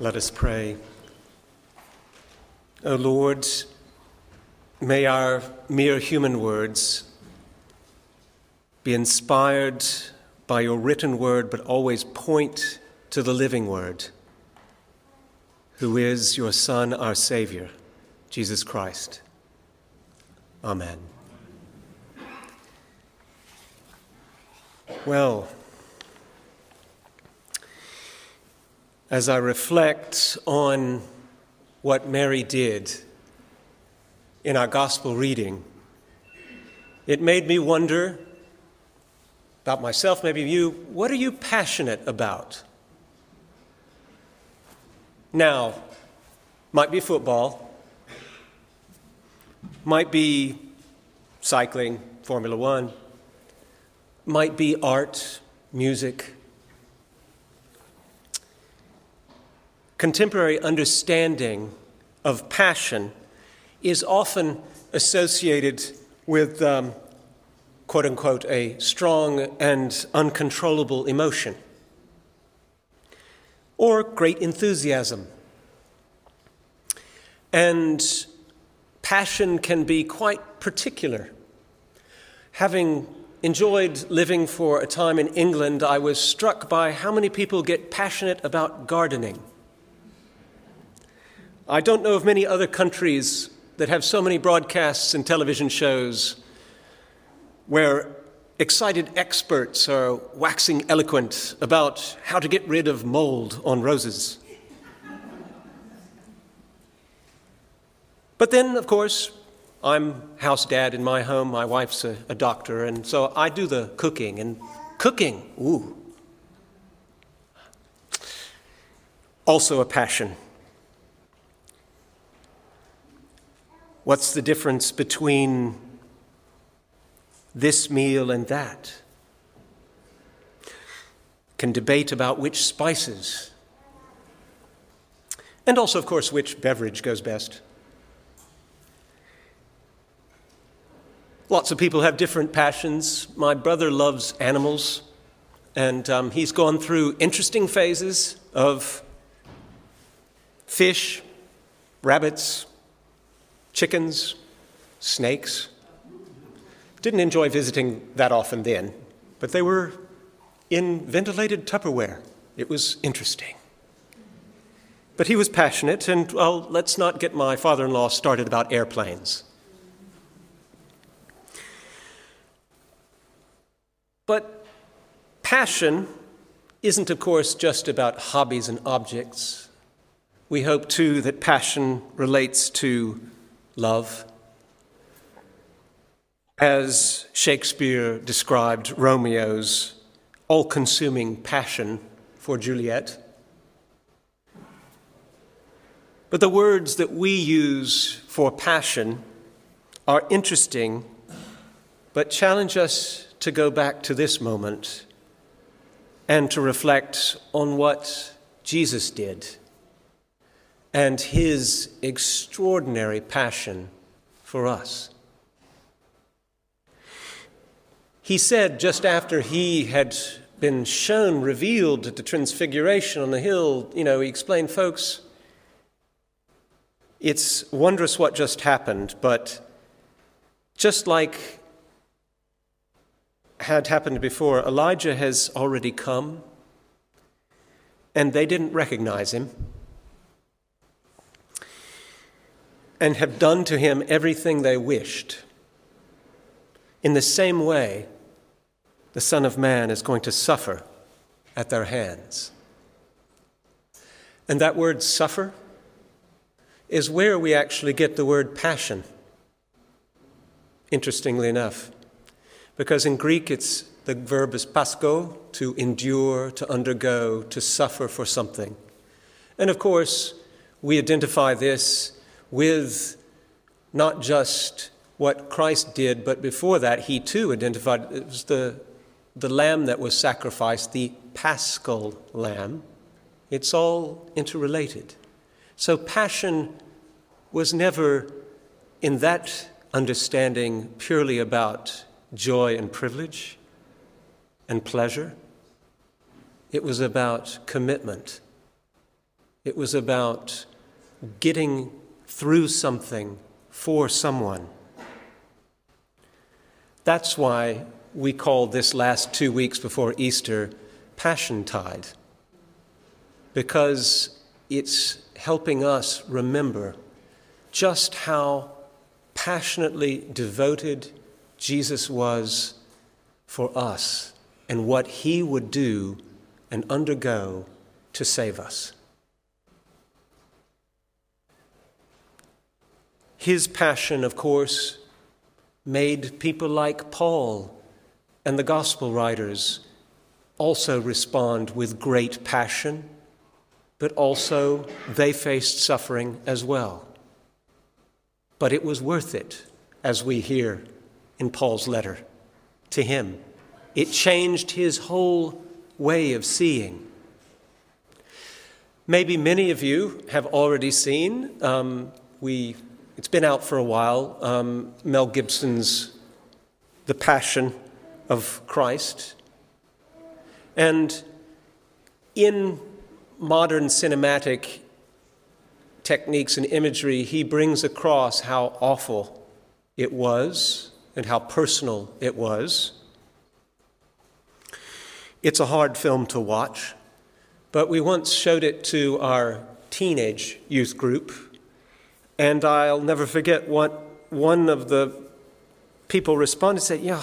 Let us pray. O Lord, may our mere human words be inspired by your written word, but always point to the living word, who is your Son, our Savior, Jesus Christ. Amen. Well, as I reflect on what Mary did in our gospel reading, it made me wonder about myself, maybe you, what are you passionate about? Now, might be football, might be cycling, Formula One, might be art, music. Contemporary understanding of passion is often associated with, um, quote unquote, a strong and uncontrollable emotion or great enthusiasm. And passion can be quite particular. Having enjoyed living for a time in England, I was struck by how many people get passionate about gardening. I don't know of many other countries that have so many broadcasts and television shows where excited experts are waxing eloquent about how to get rid of mold on roses. But then, of course, I'm house dad in my home. My wife's a, a, doctor, and so I do the cooking. And cooking, ooh, also a passion. What's the difference between this meal and that? Can debate about which spices, and also, of course, which beverage goes best. Lots of people have different passions. My brother loves animals, and um, he's gone through interesting phases of fish, rabbits, chickens, snakes. Didn't enjoy visiting that often then, but they were in ventilated Tupperware. It was interesting. But he was passionate, and well, let's not get my father in law started about airplanes. But passion isn't, of course, just about hobbies and objects. We hope, too, that passion relates to love. As Shakespeare described Romeo's all consuming passion for Juliet. But the words that we use for passion are interesting, but challenge us to go back to this moment and to reflect on what Jesus did and his extraordinary passion for us. He said just after he had been shown, revealed at the transfiguration on the hill, you know, he explained, folks, it's wondrous what just happened, but just like had happened before. Elijah has already come, and they didn't recognize him, and have done to him everything they wished. In the same way, the Son of Man is going to suffer at their hands. And that word suffer is where we actually get the word passion, interestingly enough because in Greek it's the verb is pascho, to endure, to undergo, to suffer for something. And of course, we identify this with not just what Christ did, but before that, he too identified it was the, the lamb that was sacrificed, the paschal lamb. It's all interrelated. So, passion was never, in that understanding, purely about joy and privilege and pleasure. It was about commitment It was about getting through something for someone. That's why we call this last two weeks before Easter Passion Tide, because it's helping us remember just how passionately devoted Jesus was for us and what he would do and undergo to save us. His passion, of course, made people like Paul and the gospel writers also respond with great passion, but also they faced suffering as well. But it was worth it, as we hear in Paul's letter to him. It changed his whole way of seeing. Maybe many of you have already seen, um, we, it's been out for a while, um, Mel Gibson's The Passion of Christ. And in modern cinematic techniques and imagery, he brings across how awful it was and how personal it was. It's a hard film to watch, but we once showed it to our teenage youth group, and I'll never forget what one of the people responded said, Yeah,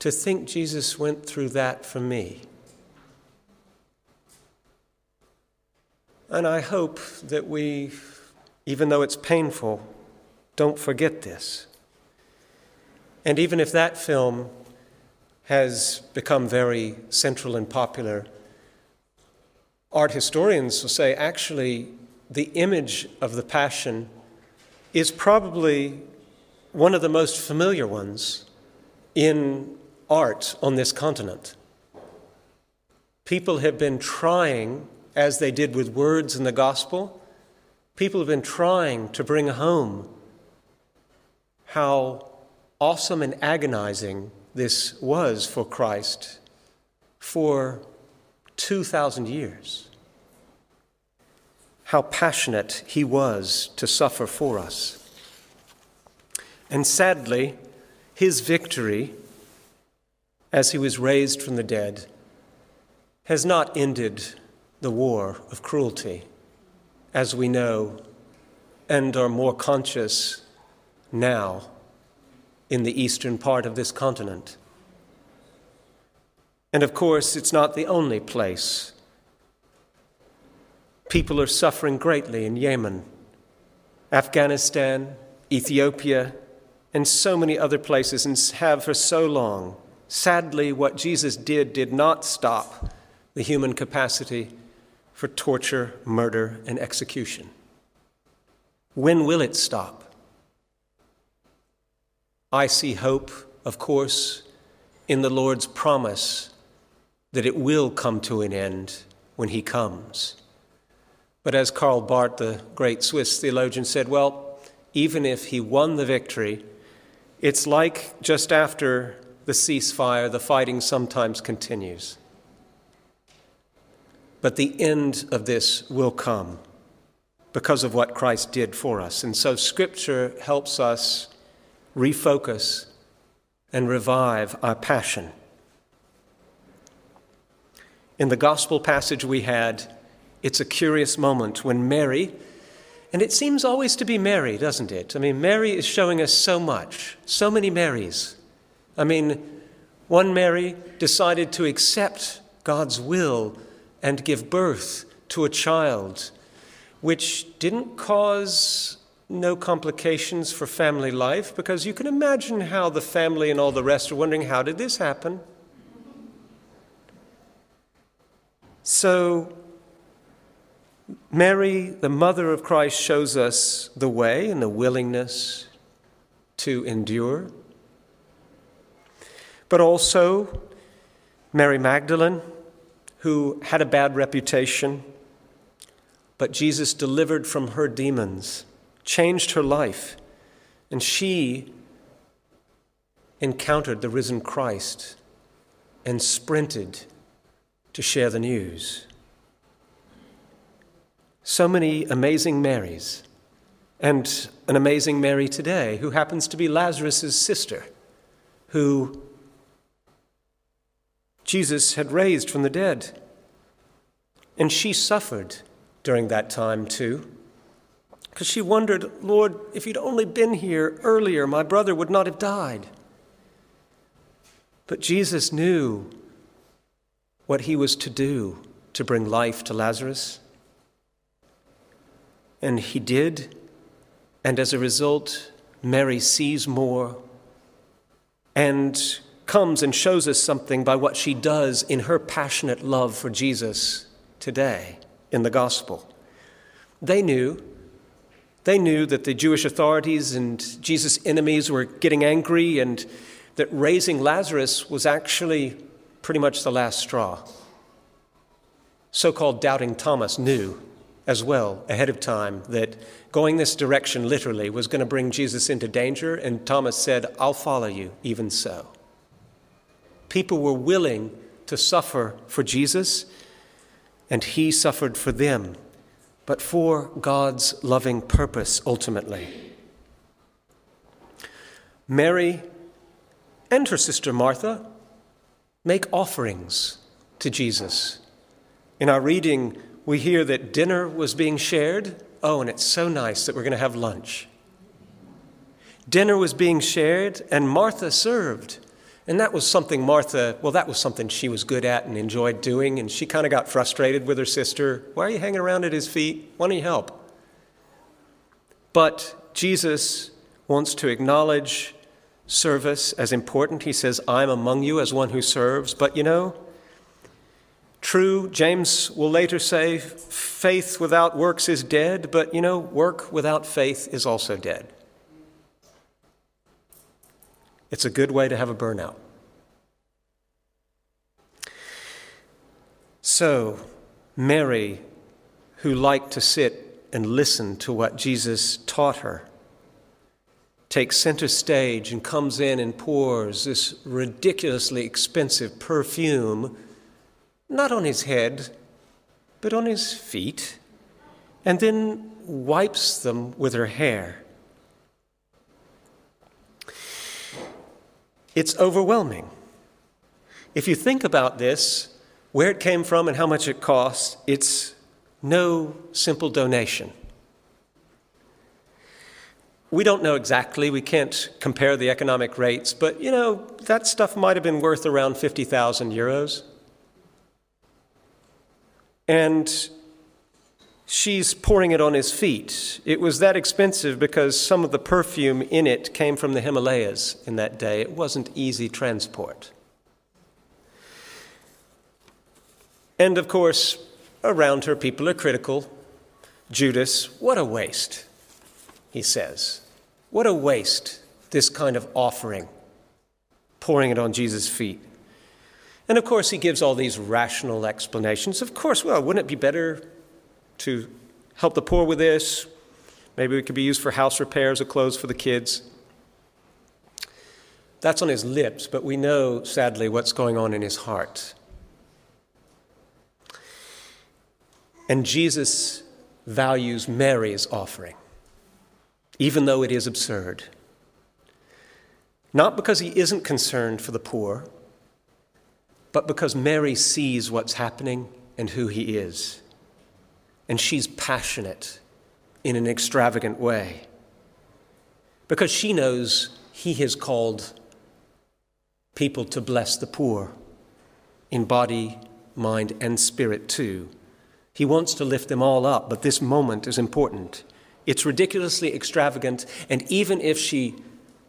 to think Jesus went through that for me. And I hope that we, even though it's painful, don't forget this. And even if that film has become very central and popular, art historians will say actually the image of the Passion is probably one of the most familiar ones in art on this continent. People have been trying as they did with words in the gospel, people have been trying to bring home how awesome and agonizing this was for Christ for 2,000 years. How passionate he was to suffer for us. And sadly, his victory, as he was raised from the dead, has not ended the war of cruelty, as we know and are more conscious now in the eastern part of this continent. And of course, it's not the only place. People are suffering greatly in Yemen, Afghanistan, Ethiopia, and so many other places, and have for so long. Sadly, what Jesus did did not stop the human capacity for torture, murder, and execution. When will it stop? I see hope, of course, in the Lord's promise that it will come to an end when He comes. But as Karl Barth, the great Swiss theologian, said, well, even if He won the victory, it's like just after the ceasefire, the fighting sometimes continues. But the end of this will come because of what Christ did for us. And so Scripture helps us refocus and revive our passion. In the gospel passage we had, it's a curious moment when Mary, and it seems always to be Mary, doesn't it? I mean, Mary is showing us so much, so many Marys. I mean, one Mary decided to accept God's will and give birth to a child, which didn't cause no complications for family life, because you can imagine how the family and all the rest are wondering, how did this happen? So, Mary, the mother of Christ, shows us the way and the willingness to endure. But also, Mary Magdalene, who had a bad reputation, but Jesus delivered from her demons, changed her life, and she encountered the risen Christ and sprinted to share the news. So many amazing Marys, and an amazing Mary today who happens to be Lazarus' sister, who Jesus had raised from the dead. And she suffered during that time too, because she wondered, Lord, if you'd only been here earlier, my brother would not have died. But Jesus knew what he was to do to bring life to Lazarus. And he did. And as a result, Mary sees more and comes and shows us something by what she does in her passionate love for Jesus today in the gospel. They knew. They knew that the Jewish authorities and Jesus' enemies were getting angry and that raising Lazarus was actually pretty much the last straw. So called doubting Thomas knew as well ahead of time that going this direction literally was going to bring Jesus into danger, and Thomas said, I'll follow you even so. People were willing to suffer for Jesus, and he suffered for them, but for God's loving purpose ultimately. Mary and her sister Martha make offerings to Jesus. In our reading, we hear that dinner was being shared. Oh, and it's so nice that we're going to have lunch. Dinner was being shared, and Martha served. And that was something Martha, well, that was something she was good at and enjoyed doing. And she kind of got frustrated with her sister. Why are you hanging around at his feet? Why don't you help? But Jesus wants to acknowledge service as important. He says, I'm among you as one who serves. But you know, true, James will later say, faith without works is dead. But you know, work without faith is also dead. It's a good way to have a burnout. So, Mary, who liked to sit and listen to what Jesus taught her, takes center stage and comes in and pours this ridiculously expensive perfume, not on his head, but on his feet, and then wipes them with her hair. It's overwhelming. If you think about this, where it came from and how much it cost, it's no simple donation. We don't know exactly, we can't compare the economic rates, but you know, that stuff might have been worth around 50,000 euros. And she's pouring it on his feet. It was that expensive because some of the perfume in it came from the Himalayas in that day. It wasn't easy transport. And of course, around her, people are critical. Judas, what a waste, he says. What a waste, this kind of offering, pouring it on Jesus' feet. And of course, he gives all these rational explanations. Of course, well, wouldn't it be better to help the poor with this. Maybe it could be used for house repairs or clothes for the kids. That's on his lips, but we know, sadly, what's going on in his heart. And Jesus values Mary's offering, even though it is absurd. Not because he isn't concerned for the poor, but because Mary sees what's happening and who he is and she's passionate in an extravagant way because she knows he has called people to bless the poor in body, mind, and spirit too. He wants to lift them all up, but this moment is important. It's ridiculously extravagant, and even if she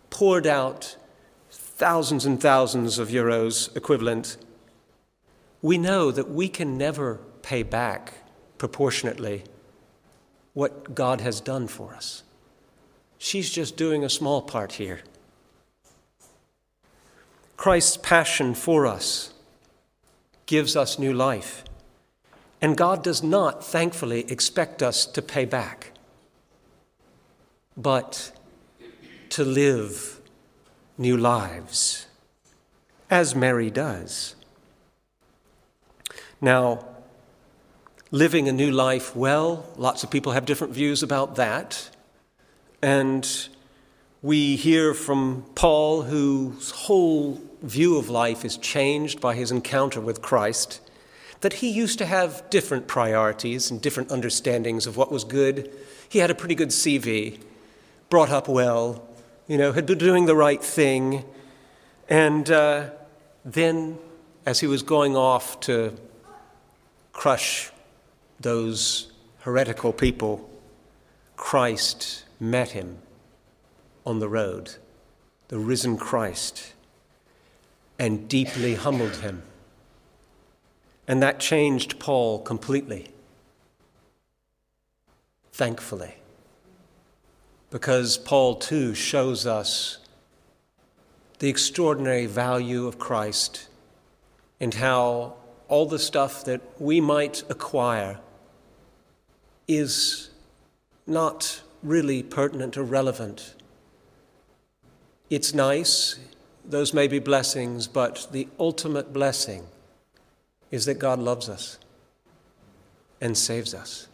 poured out thousands and thousands of euros equivalent, we know that we can never pay back proportionately what God has done for us. She's just doing a small part here. Christ's passion for us gives us new life. And God does not, thankfully, expect us to pay back, but to live new lives, as Mary does. Now, living a new life well. Lots of people have different views about that. And we hear from Paul, whose whole view of life is changed by his encounter with Christ, that he used to have different priorities and different understandings of what was good. He had a pretty good CV, brought up well, you know, had been doing the right thing. And uh, then, as he was going off to crush those heretical people, Christ met him on the road, the risen Christ, and deeply humbled him. And that changed Paul completely. Thankfully. Because Paul too shows us the extraordinary value of Christ and how all the stuff that we might acquire is not really pertinent or relevant. It's nice, those may be blessings, but the ultimate blessing is that God loves us and saves us.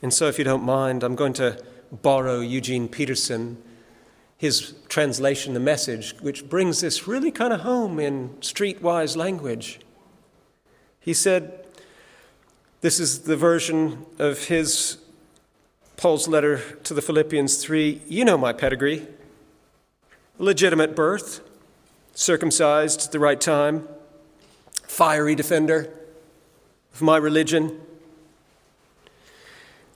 And so, if you don't mind, I'm going to borrow Eugene Peterson, his translation, The Message, which brings this really kind of home in streetwise language. He said, This is the version of his Paul's letter to the Philippians 3 You know my pedigree. Legitimate birth, circumcised at the right time, fiery defender of my religion.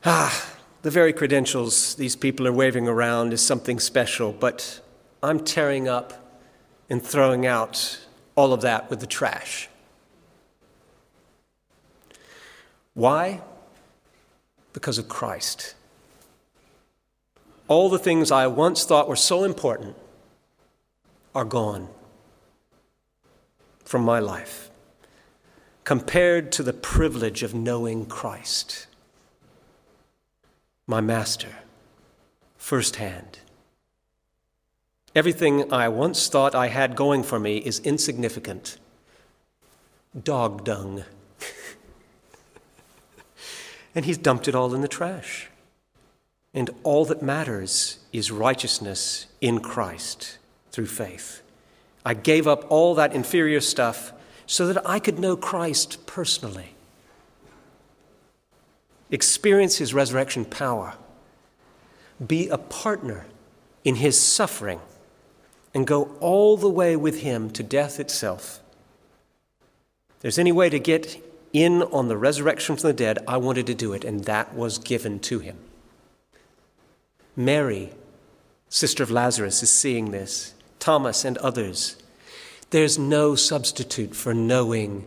Ah, the very credentials these people are waving around is something special, but I'm tearing up and throwing out all of that with the trash. Why? Because of Christ. All the things I once thought were so important are gone from my life compared to the privilege of knowing Christ, my Master, firsthand. Everything I once thought I had going for me is insignificant. Dog dung. And he's dumped it all in the trash. And all that matters is righteousness in Christ through faith. I gave up all that inferior stuff so that I could know Christ personally, experience his resurrection power, be a partner in his suffering, and go all the way with him to death itself. If there's any way to get in on the resurrection from the dead, I wanted to do it, and that was given to him. Mary, sister of Lazarus, is seeing this. Thomas and others. There's no substitute for knowing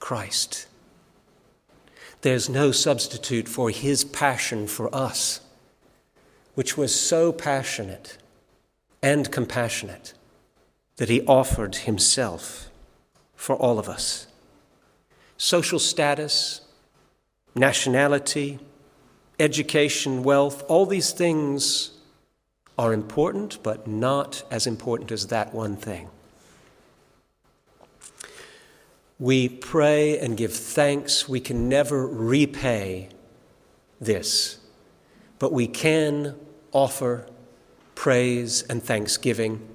Christ. There's no substitute for his passion for us, which was so passionate and compassionate that he offered himself for all of us. Social status, nationality, education, wealth, all these things are important, but not as important as that one thing. We pray and give thanks. We can never repay this, but we can offer praise and thanksgiving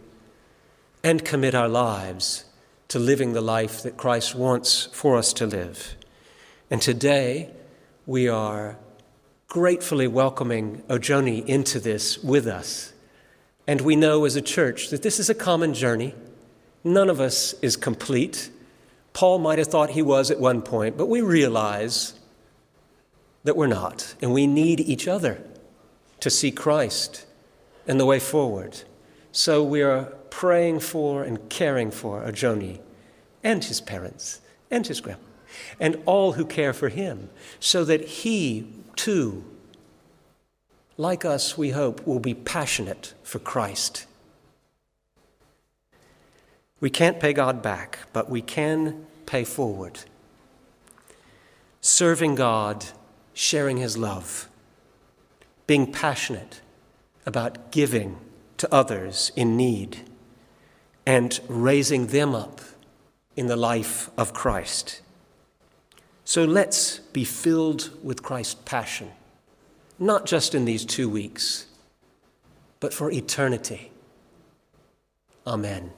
and commit our lives to living the life that Christ wants for us to live. And today, we are gratefully welcoming Ojoni into this with us. And we know as a church that this is a common journey. None of us is complete. Paul might have thought he was at one point, but we realize that we're not. And we need each other to see Christ and the way forward. So we are praying for and caring for Ojoni and his parents and his grandma and all who care for him so that he too, like us, we hope, will be passionate for Christ. We can't pay God back, but we can pay forward. Serving God, sharing His love, being passionate about giving to others in need, and raising them up in the life of Christ. So let's be filled with Christ's passion, not just in these two weeks, but for eternity. Amen.